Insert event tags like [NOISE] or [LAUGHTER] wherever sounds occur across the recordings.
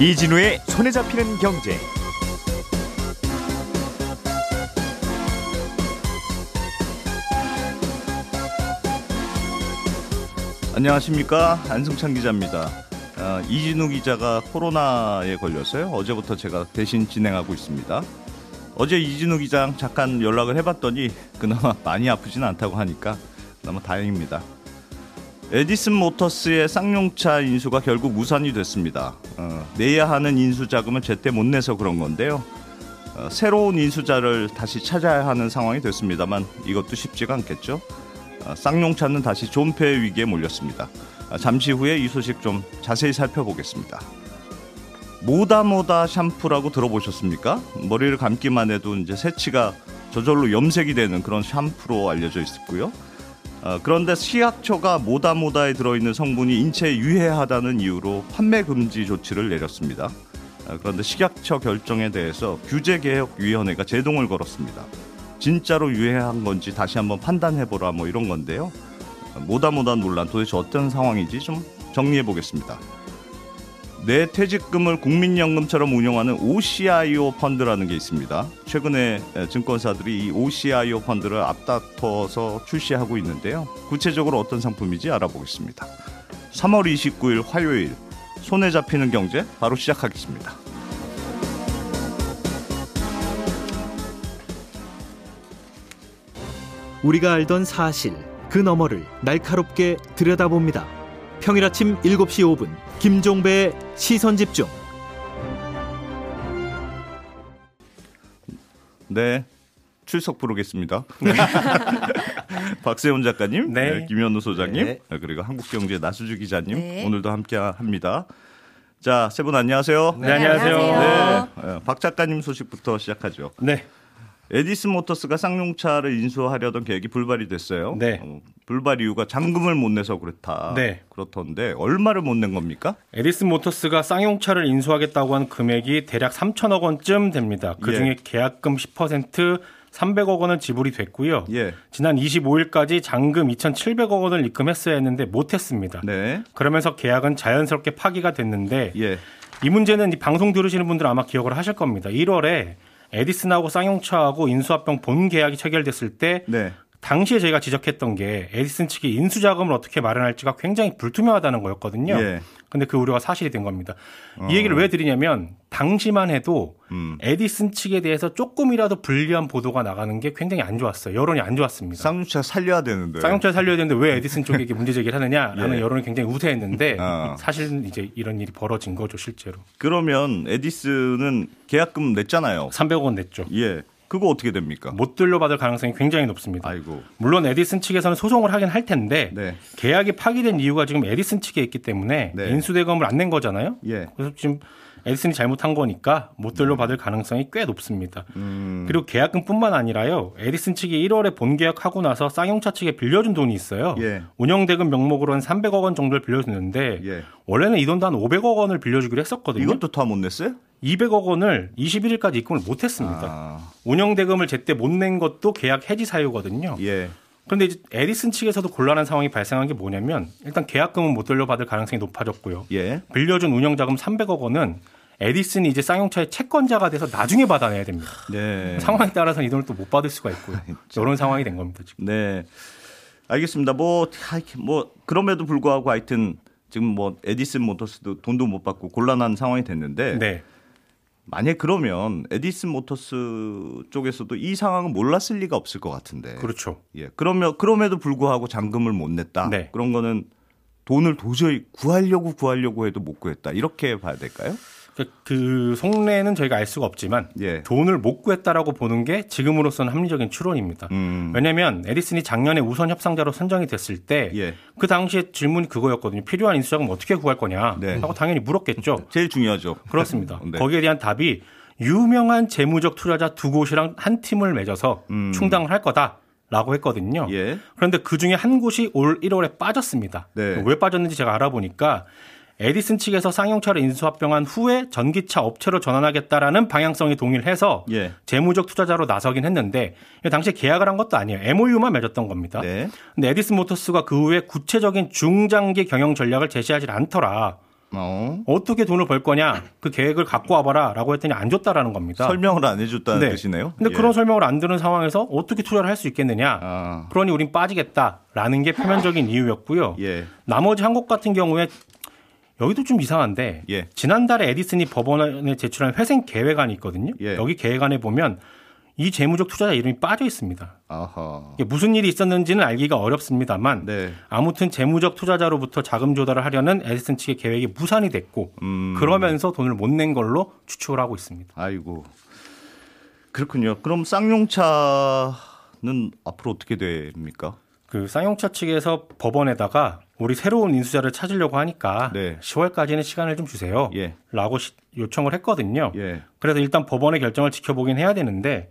이진우의 손에 잡히는 경제. 안녕하십니까 안승찬 기자입니다. 어, 이진우 기자가 코로나에 걸렸어요. 어제부터 제가 대신 진행하고 있습니다. 어제 이진우 기장 잠깐 연락을 해봤더니 그나마 많이 아프진 않다고 하니까 그나마 다행입니다. 에디슨 모터스의 쌍용차 인수가 결국 무산이 됐습니다. 어, 내야 하는 인수 자금을 제때 못 내서 그런 건데요. 어, 새로운 인수자를 다시 찾아야 하는 상황이 됐습니다만 이것도 쉽지가 않겠죠. 어, 쌍용차는 다시 존폐 위기에 몰렸습니다. 어, 잠시 후에 이 소식 좀 자세히 살펴보겠습니다. 모다모다 샴푸라고 들어보셨습니까? 머리를 감기만 해도 이제 새치가 저절로 염색이 되는 그런 샴푸로 알려져 있고요. 어, 그런데 시약처가 모다모다에 들어있는 성분이 인체에 유해하다는 이유로 판매 금지 조치를 내렸습니다. 어, 그런데 식약처 결정에 대해서 규제개혁위원회가 제동을 걸었습니다. 진짜로 유해한 건지 다시 한번 판단해보라 뭐 이런 건데요. 어, 모다모다 논란 도대체 어떤 상황인지 좀 정리해 보겠습니다. 내 퇴직금을 국민연금처럼 운영하는 OCIO 펀드라는 게 있습니다. 최근에 증권사들이 이 OCIO 펀드를 앞다퉈서 출시하고 있는데요. 구체적으로 어떤 상품인지 알아보겠습니다. 3월 29일 화요일 손에 잡히는 경제 바로 시작하겠습니다. 우리가 알던 사실 그 너머를 날카롭게 들여다봅니다. 평일 아침 7시 5분 김종배의 시선 집중. 네. 출석 부르겠습니다. [LAUGHS] 박세훈 작가님, 네. 네, 김현우 소장님, 네. 그리고 한국경제 나수주 기자님 네. 오늘도 함께합니다. 자, 세 분 안녕하세요. 네, 안녕하세요. 안녕하세요. 네, 어, 박 작가님 소식부터 시작하죠. 네. 에디슨 모터스가 쌍용차를 인수하려던 계획이 불발이 됐어요. 네. 어, 불발 이유가 잔금을 못 내서 그렇다. 네. 그렇던데 얼마를 못 낸 겁니까? 에디슨 모터스가 쌍용차를 인수하겠다고 한 금액이 대략 3천억 원쯤 됩니다. 그 중에 예. 계약금 10% 300억 원은 지불이 됐고요. 예. 지난 25일까지 잔금 2,700억 원을 입금했어야 했는데 못했습니다. 네. 그러면서 계약은 자연스럽게 파기가 됐는데 예. 이 문제는 이 방송 들으시는 분들 아마 기억을 하실 겁니다. 1월에 에디슨하고 쌍용차하고 인수합병 본 계약이 체결됐을 때 네. 당시에 저희가 지적했던 게 에디슨 측이 인수 자금을 어떻게 마련할지가 굉장히 불투명하다는 거였거든요. 예. 근데 그 우려가 사실이 된 겁니다. 이 얘기를 왜 드리냐면 당시만 해도 음. 에디슨 측에 대해서 조금이라도 불리한 보도가 나가는 게 굉장히 안 좋았어요. 여론이 안 좋았습니다. 쌍용차 살려야 되는데. 쌍용차 살려야 되는데 왜 에디슨 쪽에게 문제 제기를 하느냐라는 예. 여론이 굉장히 우세했는데 아. 사실은 이제 이런 일이 벌어진 거죠 실제로. 그러면 에디슨은 계약금 냈잖아요. 300억 원 냈죠. 예. 그거 어떻게 됩니까? 못 돌려받을 가능성이 굉장히 높습니다. 아이고. 물론 에디슨 측에서는 소송을 하긴 할 텐데 네. 계약이 파기된 이유가 지금 에디슨 측에 있기 때문에 네. 인수대금을 안 낸 거잖아요. 예. 그래서 지금 에디슨이 잘못한 거니까 못 돌려받을 가능성이 꽤 높습니다. 음. 그리고 계약금뿐만 아니라요. 에디슨 측이 1월에 본 계약하고 나서 쌍용차 측에 빌려준 돈이 있어요. 예. 운영대금 명목으로 한 300억 원 정도를 빌려줬는데 예. 원래는 이 돈도 한 500억 원을 빌려주기로 했었거든요. 이것도 다 못 냈어요? 200억 원을 21일까지 입금을 못했습니다. 아, 운영대금을 제때 못 낸 것도 계약 해지 사유거든요. 예. 그런데 이제 에디슨 측에서도 곤란한 상황이 발생한 게 뭐냐면 일단 계약금은 못 돌려받을 가능성이 높아졌고요. 예. 빌려준 운영자금 300억 원은 에디슨이 이제 쌍용차의 채권자가 돼서 나중에 받아내야 됩니다. 네. 상황에 따라서는 이 돈을 또 못 받을 수가 있고요. [LAUGHS] 이런 상황이 된 겁니다 지금. 네. 알겠습니다. 뭐, 하여튼 뭐, 그럼에도 불구하고 하여튼 지금 뭐, 에디슨 모터스도 돈도 못 받고 곤란한 상황이 됐는데. 네. 만약 그러면 에디슨 모터스 쪽에서도 이 상황은 몰랐을 리가 없을 것 같은데. 그렇죠. 예. 그러면, 그럼에도 불구하고 잔금을 못 냈다. 네. 그런 거는 돈을 도저히 구하려고 구하려고 해도 못 구했다. 이렇게 봐야 될까요? 그- 그 속내는 저희가 알 수가 없지만 예. 돈을 못 구했다라고 보는 게 지금으로서는 합리적인 추론입니다. 음. 왜냐하면 에디슨이 작년에 우선 협상자로 선정이 됐을 때그 예. 당시에 질문이 그거였거든요. 필요한 인수자금 어떻게 구할 거냐 네. 하고 당연히 물었겠죠. [LAUGHS] 제일 중요하죠. 그렇습니다. [LAUGHS] 네. 거기에 대한 답이 유명한 재무적 투자자 두 곳이랑 한 팀을 맺어서 음. 충당을 할 거다 라고 했거든요. 예. 그런데 그 중에 한 곳이 올 1월에 빠졌습니다. 네. 왜 빠졌는지 제가 알아보니까 에디슨 측에서 쌍용차를 인수합병한 후에 전기차 업체로 전환하겠다라는 방향성이 동의를 해서 예. 재무적 투자자로 나서긴 했는데 당시에 계약을 한 것도 아니에요. MOU만 맺었던 겁니다. 네. 근데 에디슨 모터스가 그 후에 구체적인 중장기 경영 전략을 제시하지 않더라. 어. 어떻게 돈을 벌 거냐? 그 계획을 갖고 와봐라라고 했더니 안 줬다라는 겁니다. 설명을 안 해줬다는 네. 뜻이네요. 근데 예. 그런 설명을 안 들은 상황에서 어떻게 투자를 할 수 있겠느냐? 아. 그러니 우린 빠지겠다라는 게 표면적인 이유였고요. 예. 나머지 한국 같은 경우에 여기도 좀 이상한데 예. 지난달에 에디슨이 법원에 제출한 회생 계획안이 있거든요. 예. 여기 계획안에 보면 이 재무적 투자자 이름이 빠져 있습니다. 아하. 이게 무슨 일이 있었는지는 알기가 어렵습니다만 네. 아무튼 재무적 투자자로부터 자금 조달을 하려는 에디슨 측의 계획이 무산이 됐고 음. 그러면서 돈을 못 낸 걸로 추측을 하고 있습니다. 아이고. 그렇군요. 그럼 쌍용차는 앞으로 어떻게 됩니까? 그 쌍용차 측에서 법원에다가 우리 새로운 인수자를 찾으려고 하니까 네. 10월까지는 시간을 좀 주세요. 예. 라고 시- 요청을 했거든요. 예. 그래서 일단 법원의 결정을 지켜보긴 해야 되는데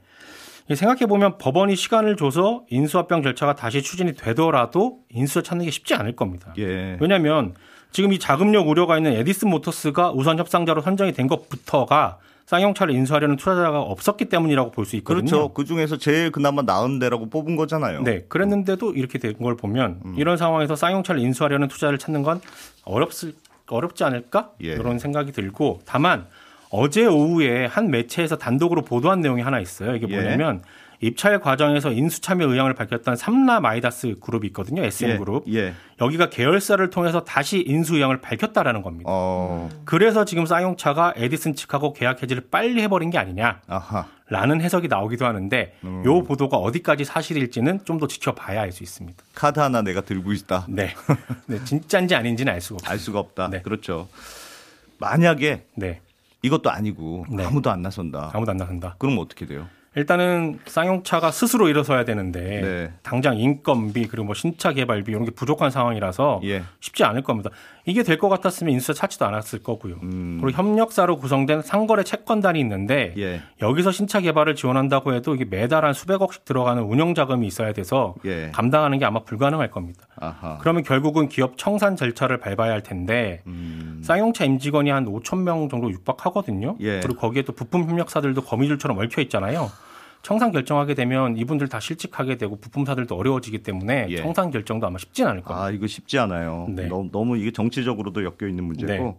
생각해보면 법원이 시간을 줘서 인수합병 절차가 다시 추진이 되더라도 인수자 찾는 게 쉽지 않을 겁니다. 예. 왜냐하면 지금 이 자금력 우려가 있는 에디슨 모터스가 우선 협상자로 선정이 된 것부터가 쌍용차를 인수하려는 투자자가 없었기 때문이라고 볼 수 있거든요. 그렇죠. 그 중에서 제일 그나마 나은 데라고 뽑은 거잖아요. 네, 그랬는데도 이렇게 된 걸 보면 음. 이런 상황에서 쌍용차를 인수하려는 투자를 찾는 건 어렵을 어렵지 않을까 예. 이런 생각이 들고 다만 어제 오후에 한 매체에서 단독으로 보도한 내용이 하나 있어요. 이게 예. 뭐냐면 입찰 과정에서 인수 참여 의향을 밝혔던 삼라 마이다스 그룹이 있거든요. SM 예. 그룹 예. 여기가 계열사를 통해서 다시 인수 의향을 밝혔다라는 겁니다. 어. 그래서 지금 쌍용차가 에디슨 측하고 계약 해지를 빨리 해버린 게 아니냐. 아하. 라는 해석이 나오기도 하는데 음. 요 보도가 어디까지 사실일지는 좀 더 지켜봐야 알 수 있습니다. 카드 하나 내가 들고 있다. 네. [LAUGHS] 네, 진짜인지 아닌지는 알 수가 없어요. 알 수가 없다. 네. 그렇죠. 만약에 네. 이것도 아니고 네. 아무도 안 나선다. 아무도 안 나선다. 그럼 어떻게 돼요? 일단은 쌍용차가 스스로 일어서야 되는데 네. 당장 인건비 그리고 뭐 신차 개발비 이런 게 부족한 상황이라서 예. 쉽지 않을 겁니다. 이게 될 것 같았으면 인수자 찾지도 않았을 거고요. 음. 그리고 협력사로 구성된 상거래 채권단이 있는데 예. 여기서 신차 개발을 지원한다고 해도 이게 매달 한 수백억씩 들어가는 운영 자금이 있어야 돼서 예. 감당하는 게 아마 불가능할 겁니다. 아하. 그러면 결국은 기업 청산 절차를 밟아야 할 텐데 음. 쌍용차 임직원이 한 5천 명 정도 육박하거든요. 예. 그리고 거기에 또 부품 협력사들도 거미줄처럼 얽혀 있잖아요. 청산 결정하게 되면 이분들 다 실직하게 되고 부품사들도 어려워지기 때문에 예. 청산 결정도 아마 쉽진 않을 겁니다. 아, 이거 쉽지 않아요. 네. 너무, 너무 이게 정치적으로도 엮여 있는 문제고. 네.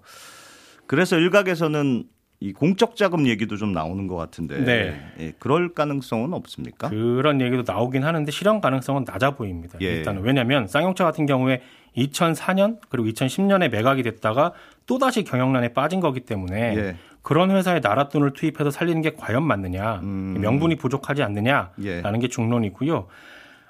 그래서 일각에서는 이 공적 자금 얘기도 좀 나오는 것 같은데. 네. 예, 그럴 가능성은 없습니까? 그런 얘기도 나오긴 하는데 실현 가능성은 낮아 보입니다. 예. 일단은 왜냐하면 쌍용차 같은 경우에 2004년 그리고 2010년에 매각이 됐다가 또 다시 경영난에 빠진 거기 때문에 예. 그런 회사에 나라 돈을 투입해서 살리는 게 과연 맞느냐, 음. 명분이 부족하지 않느냐라는 예. 게 중론이고요.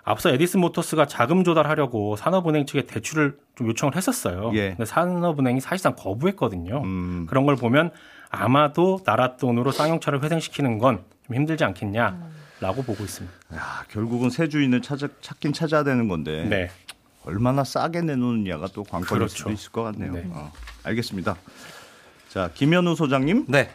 앞서 에디슨 모터스가 자금 조달하려고 산업은행 측에 대출을 좀 요청을 했었어요. 예. 근데 산업은행이 사실상 거부했거든요. 음. 그런 걸 보면 아마도 나라 돈으로 쌍용차를 회생시키는 건 좀 힘들지 않겠냐라고 보고 있습니다. 야, 결국은 새 주인을 찾아, 찾긴 찾아야 되는 건데. 네. 얼마나 싸게 내놓느냐가 또 관건일 그렇죠. 수도 있을 것 같네요. 네. 어, 알겠습니다. 자, 김현우 소장님. 네.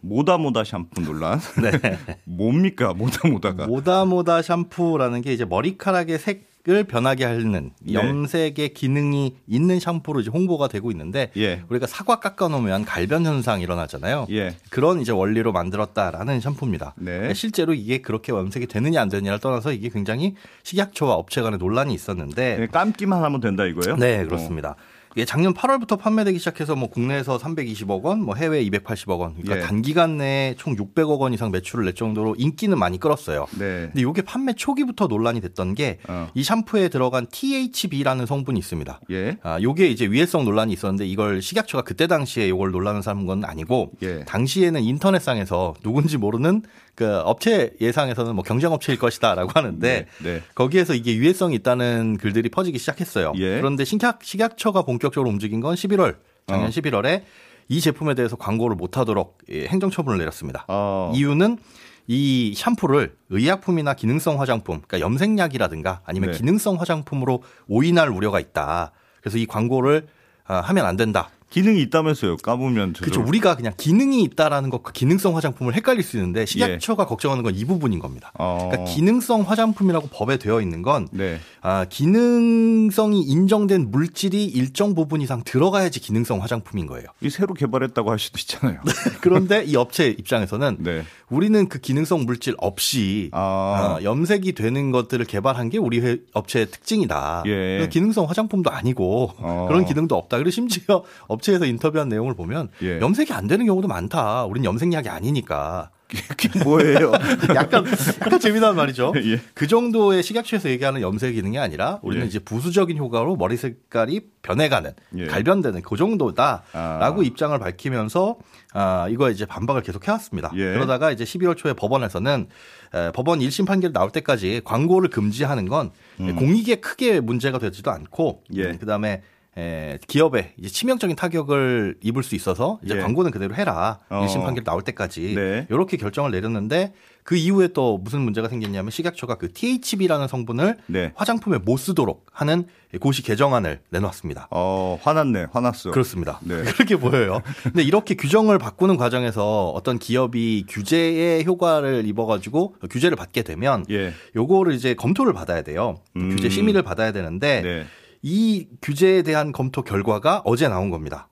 모다모다 샴푸 논란. [LAUGHS] 네. [LAUGHS] 뭡니까, 모다모다가? 모다모다 샴푸라는 게 이제 머리카락의 색을 변하게 하는 네. 염색의 기능이 있는 샴푸로 이제 홍보가 되고 있는데 예. 우리가 사과 깎아 놓으면 갈변 현상 일어나잖아요. 예. 그런 이제 원리로 만들었다라는 샴푸입니다. 네. 실제로 이게 그렇게 염색이 되느냐 안 되느냐를 떠나서 이게 굉장히 식약처와 업체 간의 논란이 있었는데 네, 감기만 하면 된다 이거예요? 네, 그렇습니다. 이 게 작년 8월부터 판매되기 시작해서 뭐 국내에서 320억 원, 뭐 해외 280억 원, 그러니까 예. 단기간 내에 총 600억 원 이상 매출을 낼 정도로 인기는 많이 끌었어요. 네. 근데 이게 판매 초기부터 논란이 됐던 게이 어. 샴푸에 들어간 THB라는 성분이 있습니다. 예. 아, 요게 이제 위해성 논란이 있었는데 이걸 식약처가 그때 당시에 이걸 논란을 삼은 건 아니고 예. 당시에는 인터넷상에서 누군지 모르는 그 업체 예상에서는 뭐 경쟁 업체일 것이다라고 하는데 [LAUGHS] 네, 네. 거기에서 이게 유해성이 있다는 글들이 퍼지기 시작했어요. 예. 그런데 식약, 식약처가 본격적으로 움직인 건 11월, 작년 어. 11월에 이 제품에 대해서 광고를 못하도록 예, 행정처분을 내렸습니다. 어. 이유는 이 샴푸를 의약품이나 기능성 화장품, 그러니까 염색약이라든가 아니면 네. 기능성 화장품으로 오인할 우려가 있다. 그래서 이 광고를 아, 하면 안 된다. 기능이 있다면서요. 까보면. 그렇죠. 우리가 그냥 기능이 있다라는 것과 기능성 화장품을 헷갈릴 수 있는데 식약처가 걱정하는 건 이 부분인 겁니다. 어. 그러니까 기능성 화장품이라고 법에 되어 있는 건 네. 아, 기능성이 인정된 물질이 일정 부분 이상 들어가야지 기능성 화장품인 거예요. 이 새로 개발했다고 할 수도 있잖아요. [LAUGHS] 그런데 이 업체 입장에서는 네. 우리는 그 기능성 물질 없이 아. 어, 염색이 되는 것들을 개발한 게 우리 회- 업체의 특징이다. 예. 기능성 화장품도 아니고 어. 그런 기능도 없다. 그리고 심지어 업체 에서 인터뷰한 내용을 보면 예. 염색이 안 되는 경우도 많다. 우린 염색약이 아니니까. 그게 뭐예요? [LAUGHS] 약간 약간 재미난 말이죠. [LAUGHS] 예. 그 정도의 식약처에서 얘기하는 염색 기능이 아니라 우리는 예. 이제 부수적인 효과로 머리 색깔이 변해가는 예. 갈변되는 그 정도다라고 아. 입장을 밝히면서 아 이거 이제 반박을 계속 해왔습니다. 예. 그러다가 이제 12월 초에 법원에서는 에, 법원 1심 판결 나올 때까지 광고를 금지하는 건 공익에 크게 문제가 되지도 않고 음. 예. 음, 그다음에 에, 기업에 이제 치명적인 타격을 입을 수 있어서 이제 예. 광고는 그대로 해라. 어. 1심 판결 나올 때까지 네. 이렇게 결정을 내렸는데 그 이후에 또 무슨 문제가 생겼냐면 식약처가 그 THB라는 성분을 네. 화장품에 못 쓰도록 하는 고시 개정안을 내놨습니다. 어, 화났네. 화났어. 그렇습니다. 네. [LAUGHS] 그렇게 보여요. 근데 이렇게 규정을 바꾸는 과정에서 어떤 기업이 규제의 효과를 입어 가지고 규제를 받게 되면 예. 요거를 이제 검토를 받아야 돼요. 음. 규제 심의를 받아야 되는데 네. 이 규제에 대한 검토 결과가 어제 나온 겁니다.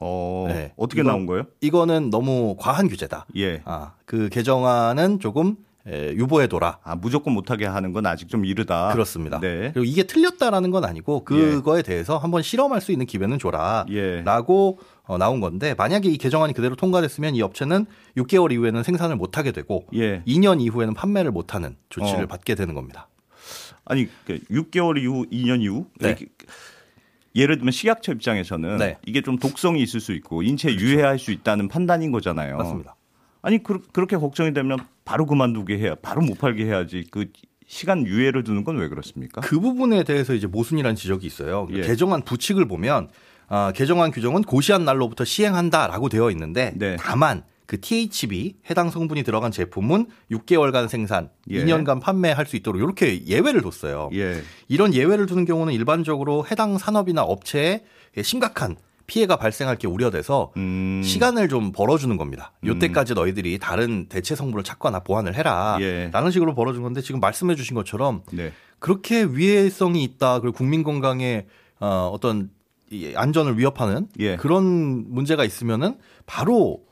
어, 네. 어떻게 이거- 나온 거예요? 이거는 너무 과한 규제다. 예. 아, 그 개정안은 조금 에, 유보해둬라. 아, 무조건 못하게 하는 건 아직 좀 이르다. 그렇습니다. 네. 그리고 이게 틀렸다라는 건 아니고 그거에 대해서 한번 실험할 수 있는 기회는 줘라. 예. 라고 어, 나온 건데 만약에 이 개정안이 그대로 통과됐으면 이 업체는 6개월 이후에는 생산을 못하게 되고 예. 2년 이후에는 판매를 못하는 조치를 어. 받게 되는 겁니다. 아니, 그 6개월 이후, 2년 이후? 네. 예를 들면 식약처 입장에서는 네. 이게 좀 독성이 있을 수 있고 인체에 유해할 수 있다는 판단인 거잖아요. 맞습니다. 아니 그, 렇게 걱정이 되면 바로 그만두게 해야 바로 못 팔게 해야지 그 시간 유예를 두는 건 왜 그렇습니까? 그 부분에 대해서 이제 모순이라는 지적이 있어요. 예. 개정안 부칙을 보면 아, 개정안 규정은 고시한 날로부터 시행한다라고 되어 있는데 네. 다만 그 THB 해당 성분이 들어간 제품은 6개월간 생산, 예. 2년간 판매할 수 있도록 이렇게 예외를 뒀어요. 예. 이런 예외를 두는 경우는 일반적으로 해당 산업이나 업체에 심각한 피해가 발생할 게 우려돼서 음. 시간을 좀 벌어주는 겁니다. 요때까지 너희들이 다른 대체 성분을 찾거나 보완을 해라. 예. 라는 식으로 벌어준 건데 지금 말씀해 주신 것처럼 네. 그렇게 위해성이 있다. 그리고 국민 건강에 어, 어떤 이 안전을 위협하는 예. 그런 문제가 있으면은 바로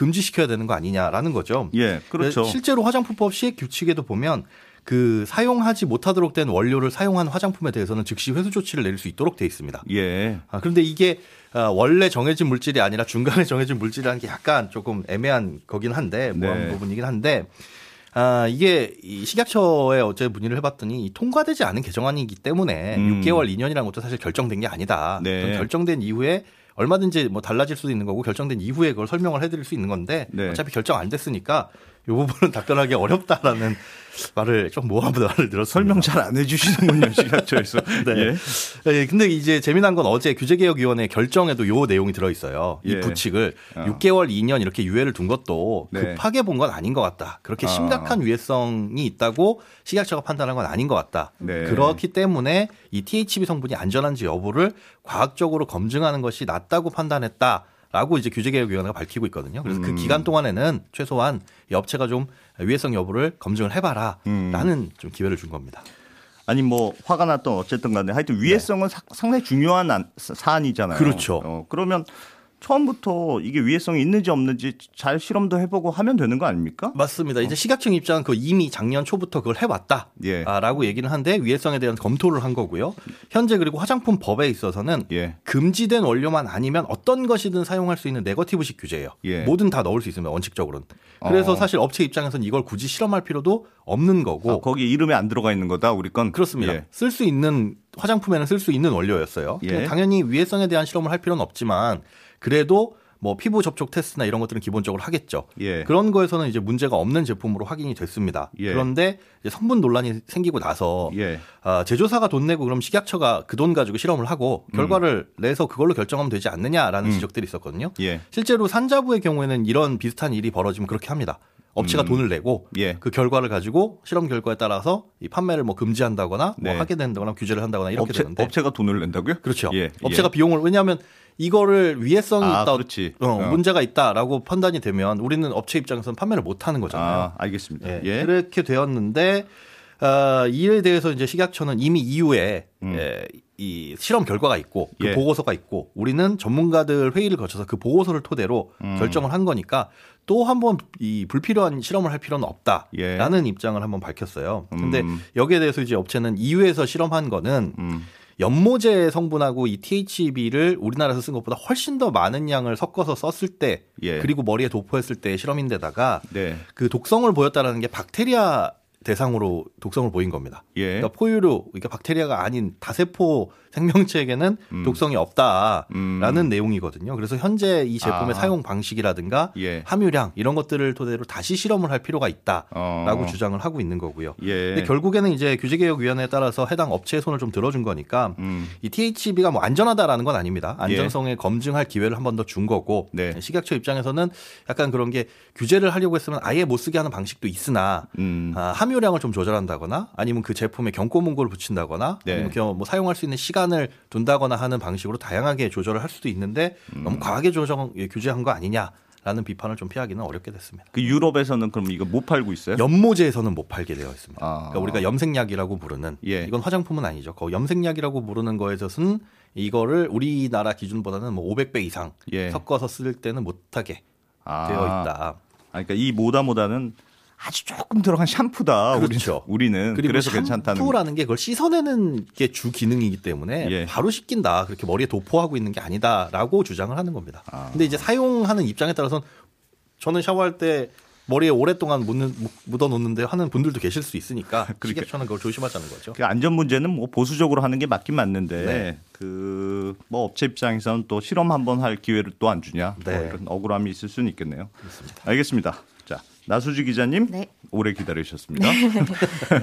금지시켜야 되는 거 아니냐라는 거죠. 예. 그렇죠. 실제로 화장품법 시행 규칙에도 보면 그 사용하지 못하도록 된 원료를 사용한 화장품에 대해서는 즉시 회수 조치를 내릴 수 있도록 돼 있습니다. 예. 아, 그런데 이게 아, 원래 정해진 물질이 아니라 중간에 [LAUGHS] 정해진 물질이라는 게 약간 조금 애매한 거긴 한데 모호한 네. 부분이긴 한데 아, 이게 이 식약처에 어제 문의를 해봤더니 이 통과되지 않은 개정안이기 때문에 음. 6개월, 2년이라는 것도 사실 결정된 게 아니다. 네. 결정된 이후에 얼마든지 뭐 달라질 수도 있는 거고 결정된 이후에 그걸 설명을 해드릴 수 있는 건데 네. 어차피 결정 안 됐으니까 이 부분은 답변하기 어렵다라는 말을 좀 모호한 말을 들었습니다. 설명 잘 안 해주시는군요 [LAUGHS] 식약처에서. 네. 예. 예, 근데 이제 재미난 건 어제 규제개혁위원회 결정에도 요 내용이 들어 있어요. 이 예. 부칙을 어. 6개월, 2년 이렇게 유예를 둔 것도 네. 급하게 본 건 아닌 것 같다. 그렇게 아. 심각한 위해성이 있다고 식약처가 판단한 건 아닌 것 같다. 네. 그렇기 때문에 이 THB 성분이 안전한지 여부를 과학적으로 검증하는 것이 낫다고 판단했다. 라고 이제 규제개혁위원회가 밝히고 있거든요. 그래서 그 음. 기간 동안에는 최소한 이 업체가 좀 위해성 여부를 검증을 해봐라. 음. 라는 좀 기회를 준 겁니다. 아니 뭐 화가 났던 어쨌든 간에 하여튼 위해성은 사- 상당히 중요한 사안이잖아요. 그렇죠. 어, 그러면 처음부터 이게 위해성이 있는지 없는지 잘 실험도 해보고 하면 되는 거 아닙니까? 맞습니다. 이제 식약청 입장은 그 이미 작년 초부터 그걸 해왔다. 예. 아, 라고 얘기는 한데 위해성에 대한 검토를 한 거고요. 현재 그리고 화장품 법에 있어서는 예. 금지된 원료만 아니면 어떤 것이든 사용할 수 있는 네거티브식 규제예요. 예. 뭐든 다 넣을 수 있으면 원칙적으로는. 그래서 어. 사실 업체 입장에서는 이걸 굳이 실험할 필요도 없는 거고. 아, 거기 이름에 안 들어가 있는 거다 우리 건 그렇습니다. 예. 쓸수 있는 화장품에는 쓸 수 있는 원료였어요. 예. 당연히 위해성에 대한 실험을 할 필요는 없지만 그래도 뭐 피부 접촉 테스트나 이런 것들은 기본적으로 하겠죠. 예. 그런 거에서는 이제 문제가 없는 제품으로 확인이 됐습니다. 예. 그런데 이제 성분 논란이 생기고 나서 예. 아, 제조사가 돈 내고 그럼 식약처가 그 돈 가지고 실험을 하고 결과를 내서 그걸로 결정하면 되지 않느냐라는 음. 지적들이 있었거든요. 예. 실제로 산자부의 경우에는 이런 비슷한 일이 벌어지면 그렇게 합니다. 업체가 음. 돈을 내고 예. 그 결과를 가지고 실험 결과에 따라서 이 판매를 뭐 금지한다거나 네. 뭐 하게 된다거나 규제를 한다거나 이렇게 업체, 되는데 업체가 돈을 낸다고요? 그렇죠. 예. 업체가 비용을 왜냐하면 이거를 위해성이 아, 있다, 그렇지. 어, 어. 문제가 있다라고 판단이 되면 우리는 업체 입장에서는 판매를 못 하는 거잖아요. 아, 알겠습니다. 예. 예. 그렇게 되었는데 어, 이에 대해서 이제 식약처는 이미 이후에 음. 예, 이 실험 결과가 있고 그 예. 보고서가 있고 우리는 전문가들 회의를 거쳐서 그 보고서를 토대로 음. 결정을 한 거니까 또 한번 이 불필요한 실험을 할 필요는 예. 없다라는 입장을 한번 밝혔어요. 근데 음. 여기에 대해서 이제 업체는 EU에서 실험한 거는 음. 연모제 성분하고 이 THB를 우리나라에서 쓴 것보다 훨씬 더 많은 양을 섞어서 썼을 때 예. 그리고 머리에 도포했을 때 실험인데다가 네. 그 독성을 보였다라는 게 박테리아 대상으로 독성을 보인 겁니다. 예. 그러니까 포유류, 그러니까 박테리아가 아닌 다세포 생명체에게는 음. 독성이 없다라는 음. 내용이거든요. 그래서 현재 이 제품의 아. 사용 방식이라든가 예. 함유량 이런 것들을 토대로 다시 실험을 할 필요가 있다라고 어. 주장을 하고 있는 거고요. 예. 근데 결국에는 이제 규제개혁위원회에 따라서 해당 업체의 손을 좀 들어준 거니까 음. 이 THB가 뭐 안전하다라는 건 아닙니다. 안전성에 검증할 기회를 한 번 더 준 거고 네. 식약처 입장에서는 약간 그런 게 규제를 하려고 했으면 아예 못 쓰게 하는 방식도 있으나 음. 아, 함유량을 좀 조절한다거나 아니면 그 제품에 경고 문구를 붙인다거나 네. 아니면 겨- 뭐 사용할 수 있는 시간 을 둔다거나 하는 방식으로 다양하게 조절을 할 수도 있는데 음. 너무 과하게 조정 예, 규제한 거 아니냐 라는 비판을 좀 피하기는 어렵게 됐습니다. 그 유럽에서는 그럼 이거 못 팔고 있어요? 연모제에서는 못 팔게 되어 있습니다. 아. 그러니까 우리가 염색약이라고 부르는 예. 이건 화장품은 아니죠. 그 염색약이라고 부르는 거에서는 이거를 우리나라 기준보다는 뭐 500배 이상 예. 섞어서 쓸 때는 못하게 아. 되어 있다. 아, 그러니까 이 모다 모다는 아주 조금 들어간 샴푸다. 그렇죠. 우리, 는 그리고 그래서 괜찮다는 거. 샴푸라는 게 그걸 씻어내는 게 주 기능이기 때문에 예. 바로 씻긴다. 그렇게 머리에 도포하고 있는 게 아니다라고 주장을 하는 겁니다. 아. 근데 이제 사용하는 입장에 따라서는 저는 샤워할 때 머리에 오랫동안 묻는, 묻어 놓는데 하는 분들도 계실 수 있으니까 [LAUGHS] 그러니까. 식약처는 그걸 조심하자는 거죠. 그 안전 문제는 뭐 보수적으로 하는 게 맞긴 맞는데 네. 그뭐 업체 입장에서는 또 실험 한번 할 기회를 또 안 주냐 뭐 네. 이런 억울함이 있을 수는 있겠네요. 알겠습니다. 자 나수지 기자님 네. 오래 기다리셨습니다.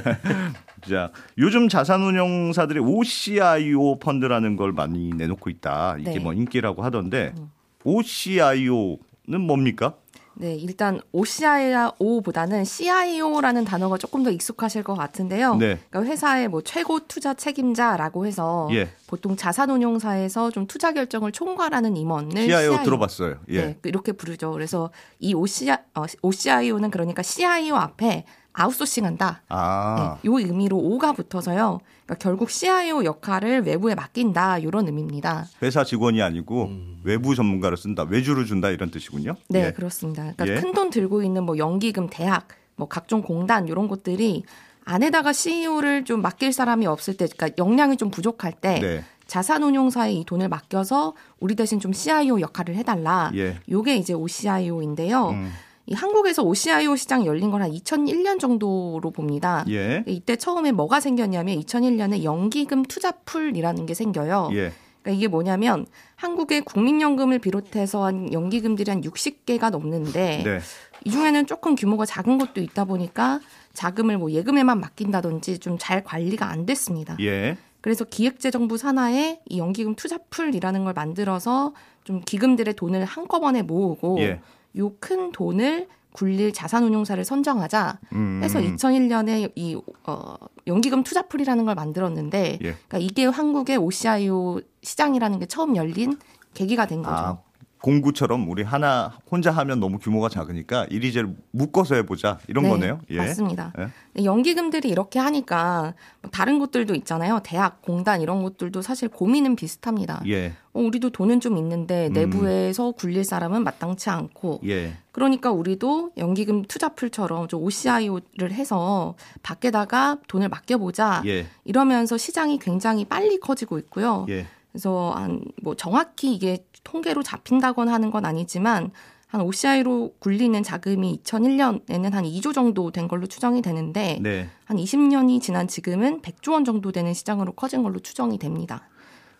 [LAUGHS] 자 요즘 자산운용사들이 OCIO 펀드라는 걸 많이 내놓고 있다. 이게 네. 뭐 인기라고 하던데 OCIO는 뭡니까? 네, 일단 OCIO보다는 CIO라는 단어가 조금 더 익숙하실 것 같은데요. 네. 그러니까 회사의 뭐 최고 투자 책임자라고 해서 예. 보통 자산운용사에서 좀 투자 결정을 총괄하는 임원을 CIO 들어봤어요. 예. 네, 이렇게 부르죠. 그래서 이 OCI, 어, OCIO는 그러니까 CIO 앞에 아웃소싱한다. 아 네, 요 의미로 O가 붙어서요. 그러니까 결국 CIO 역할을 외부에 맡긴다 이런 의미입니다. 회사 직원이 아니고 외부 전문가를 쓴다, 외주를 준다 이런 뜻이군요. 네, 예. 그렇습니다. 그러니까 예. 큰돈 들고 있는 뭐 연기금, 대학, 뭐 각종 공단 이런 것들이 안에다가 CEO를 좀 맡길 사람이 없을 때, 그러니까 역량이 좀 부족할 때 네. 자산운용사에 이 돈을 맡겨서 우리 대신 좀 CIO 역할을 해달라. 예. 요게 이제 OCIO인데요. 음. 이 한국에서 OCIO 시장 열린 건 한 2001년 정도로 봅니다. 예. 이때 처음에 뭐가 생겼냐면 2001년에 연기금 투자풀이라는 게 생겨요. 예. 그러니까 이게 뭐냐면 한국의 국민연금을 비롯해서 한 연기금들이 한 60개가 넘는데 네. 이 중에는 조금 규모가 작은 것도 있다 보니까 자금을 뭐 예금에만 맡긴다든지 좀 잘 관리가 안 됐습니다. 예. 그래서 기획재정부 산하에 이 연기금 투자풀이라는 걸 만들어서 좀 기금들의 돈을 한꺼번에 모으고 예. 요 큰 돈을 굴릴 자산운용사를 선정하자 음. 해서 2001년에 이 어, 연기금 투자풀이라는 걸 만들었는데 예. 그러니까 이게 한국의 OCIO 시장이라는 게 처음 열린 계기가 된 거죠. 아, 공구처럼 우리 하나 혼자 하면 너무 규모가 작으니까 이리저리 묶어서 해보자 이런 네, 거네요. 예. 맞습니다. 예. 연기금들이 이렇게 하니까 뭐 다른 곳들도 있잖아요. 대학, 공단 이런 곳들도 사실 고민은 비슷합니다. 예. 어, 우리도 돈은 좀 있는데 내부에서 굴릴 사람은 마땅치 않고 예. 그러니까 우리도 연기금 투자풀처럼 좀 OCIO를 해서 밖에다가 돈을 맡겨보자 예. 이러면서 시장이 굉장히 빨리 커지고 있고요. 예. 그래서 한 뭐 정확히 이게 통계로 잡힌다거나 하는 건 아니지만 한 OCI로 굴리는 자금이 2001년에는 한 2조 정도 된 걸로 추정이 되는데 네. 한 20년이 지난 지금은 100조 원 정도 되는 시장으로 커진 걸로 추정이 됩니다.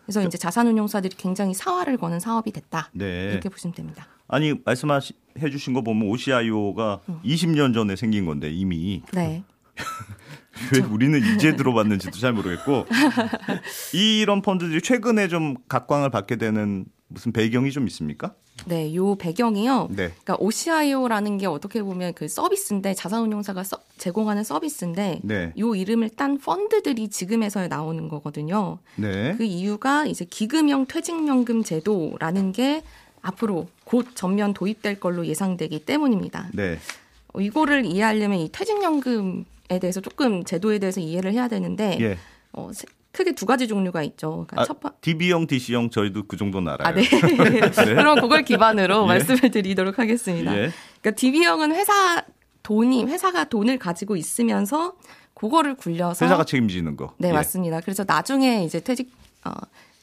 그래서 이제 자산운용사들이 굉장히 사활을 거는 사업이 됐다. 네. 이렇게 보시면 됩니다. 아니 말씀해 주신 거 보면 OCIO가 20년 전에 생긴 건데 이미 네. [LAUGHS] 왜 우리는 이제 들어봤는지도 잘 모르겠고 [LAUGHS] 이런 펀드들이 최근에 좀 각광을 받게 되는 무슨 배경이 좀 있습니까? 네, 요 배경이요. 네. 그러니까 OCIO라는 게 어떻게 보면 그 서비스인데 자산운용사가 서- 제공하는 서비스인데 네. 요 이름을 딴 펀드들이 지금에서야 나오는 거거든요. 네. 그 이유가 이제 기금형 퇴직연금 제도라는 게 앞으로 곧 전면 도입될 걸로 예상되기 때문입니다. 네. 어, 이거를 이해하려면 이 퇴직연금의 대해서 조금 제도에 대해서 이해를 해야 되는데 예. 어, 세- 크게 두 가지 종류가 있죠. 그러니까 아, 첫 번, DB형, DC형 저희도 그 정도는 알아요. 아, [LAUGHS] 네. 그럼 그걸 기반으로 예. 말씀을 드리도록 하겠습니다. 예. 그러니까 DB형은 회사 돈이 회사가 돈을 가지고 있으면서 그거를 굴려서 회사가 책임지는 거. 네 예. 맞습니다. 그래서 나중에 이제 퇴직 어,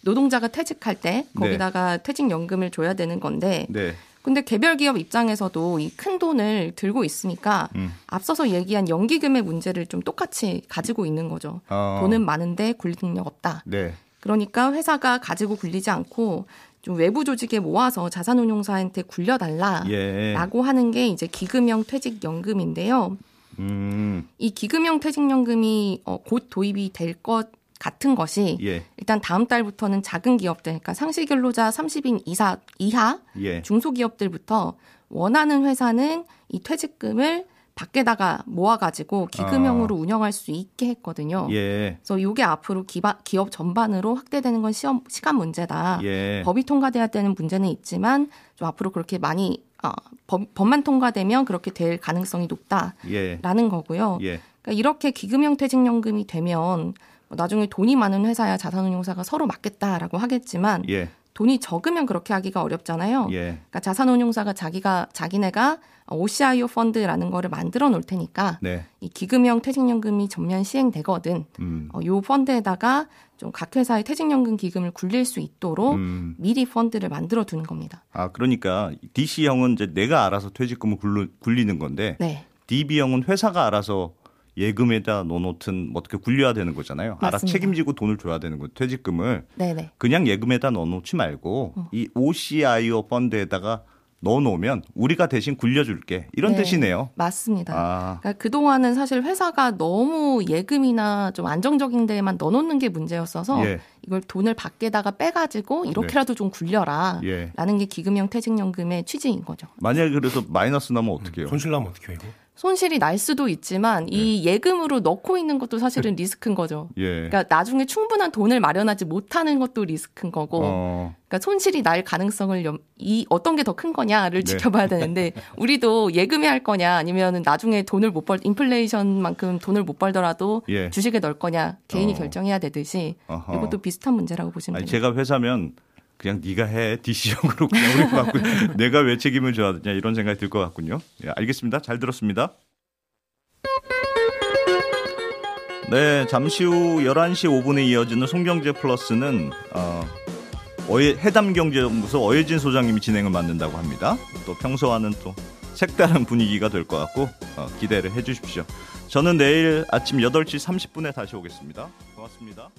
노동자가 퇴직할 때 거기다가 퇴직연금을 줘야 되는 건데 네. 근데 개별 기업 입장에서도 이 큰 돈을 들고 있으니까 음. 앞서서 얘기한 연기금의 문제를 좀 똑같이 가지고 있는 거죠. 어. 돈은 많은데 굴릴 능력 없다. 네. 그러니까 회사가 가지고 굴리지 않고 좀 외부 조직에 모아서 자산운용사한테 굴려달라라고 예. 하는 게 이제 기금형 퇴직연금인데요. 음. 이 기금형 퇴직연금이 어, 곧 도입이 될 것 같은 것이 예. 일단 다음 달부터는 작은 기업들, 그러니까 상시 근로자 30인 이사 이하 예. 중소기업들부터 원하는 회사는 이 퇴직금을 밖에다가 모아가지고 기금형으로 운영할 수 있게 했거든요. 아. 예. 그래서 이게 앞으로 기바, 기업 전반으로 확대되는 건 시험, 시간 문제다. 예. 법이 통과돼야 되는 문제는 있지만 좀 앞으로 그렇게 많이 어, 법, 법만 통과되면 그렇게 될 가능성이 높다라는 예. 거고요. 예. 그러니까 이렇게 기금형 퇴직연금이 되면 뭐 나중에 돈이 많은 회사야 자산운용사가 서로 맡겠다라고 하겠지만 예. 돈이 적으면 그렇게 하기가 어렵잖아요. 예. 그러니까 자산운용사가 자기가 자기네가 OCIO 펀드라는 거를 만들어 놓을 테니까 네. 이 기금형 퇴직연금이 전면 시행되거든. 음. 어, 요 펀드에다가 좀 각 회사의 퇴직연금 기금을 굴릴 수 있도록 음. 미리 펀드를 만들어 두는 겁니다. 아, 그러니까 DC형은 이제 내가 알아서 퇴직금을 굴리, 굴리는 건데 네. DB형은 회사가 알아서 예금에다 넣어놓든 뭐 어떻게 굴려야 되는 거잖아요. 알아 맞습니다. 책임지고 돈을 줘야 되는 거 퇴직금을 네네. 그냥 예금에다 넣어놓지 말고 어. 이 OCIO 펀드에다가 넣어놓으면 우리가 대신 굴려줄게 이런 네. 뜻이네요. 맞습니다. 아, 그러니까 그 동안은 사실 회사가 너무 예금이나 좀 안정적인 데에만 넣어놓는 게 문제였어서 예. 이걸 돈을 밖에다가 빼가지고 이렇게라도 좀 굴려라. 예. 라는 게 기금형 퇴직연금의 취지인 거죠. 만약에 그래서 마이너스 나면 어떡해요? 손실 나면 어떻게 해요? 손실이 날 수도 있지만 이 예 금으로 넣고 있는 것도 사실은 리스크인 거죠. 예. 그러니까 나중에 충분한 돈을 마련하지 못하는 것도 리스크인 거고, 어, 그러니까 손실이 날 가능성을 염, 이 어떤 게 더 큰 거냐를 네. 지켜봐야 되는데 [LAUGHS] 우리도 예금에 할 거냐 아니면 나중에 돈을 못 벌 인플레이션만큼 돈을 못 벌더라도 예. 주식에 넣을 거냐 개인이 어. 결정해야 되듯이 어허. 이것도 비슷한 문제라고 보시면 아니, 됩니다. 제가 회사면 그냥 네가 해 DC형으로 그냥 우리 갖고 [LAUGHS] 내가 왜 책임을 져야 되냐 이런 생각이 들 것 같군요. 예, 알겠습니다. 잘 들었습니다. 네, 잠시 후 11시 5분에 이어지는 송경제 플러스는 어, 어예, 해담 경제연구소 어예진 소장님이 진행을 맡는다고 합니다. 또 평소와는 또 색다른 분위기가 될 것 같고 어, 기대를 해주십시오. 저는 내일 아침 8시 30분에 다시 오겠습니다. 고맙습니다.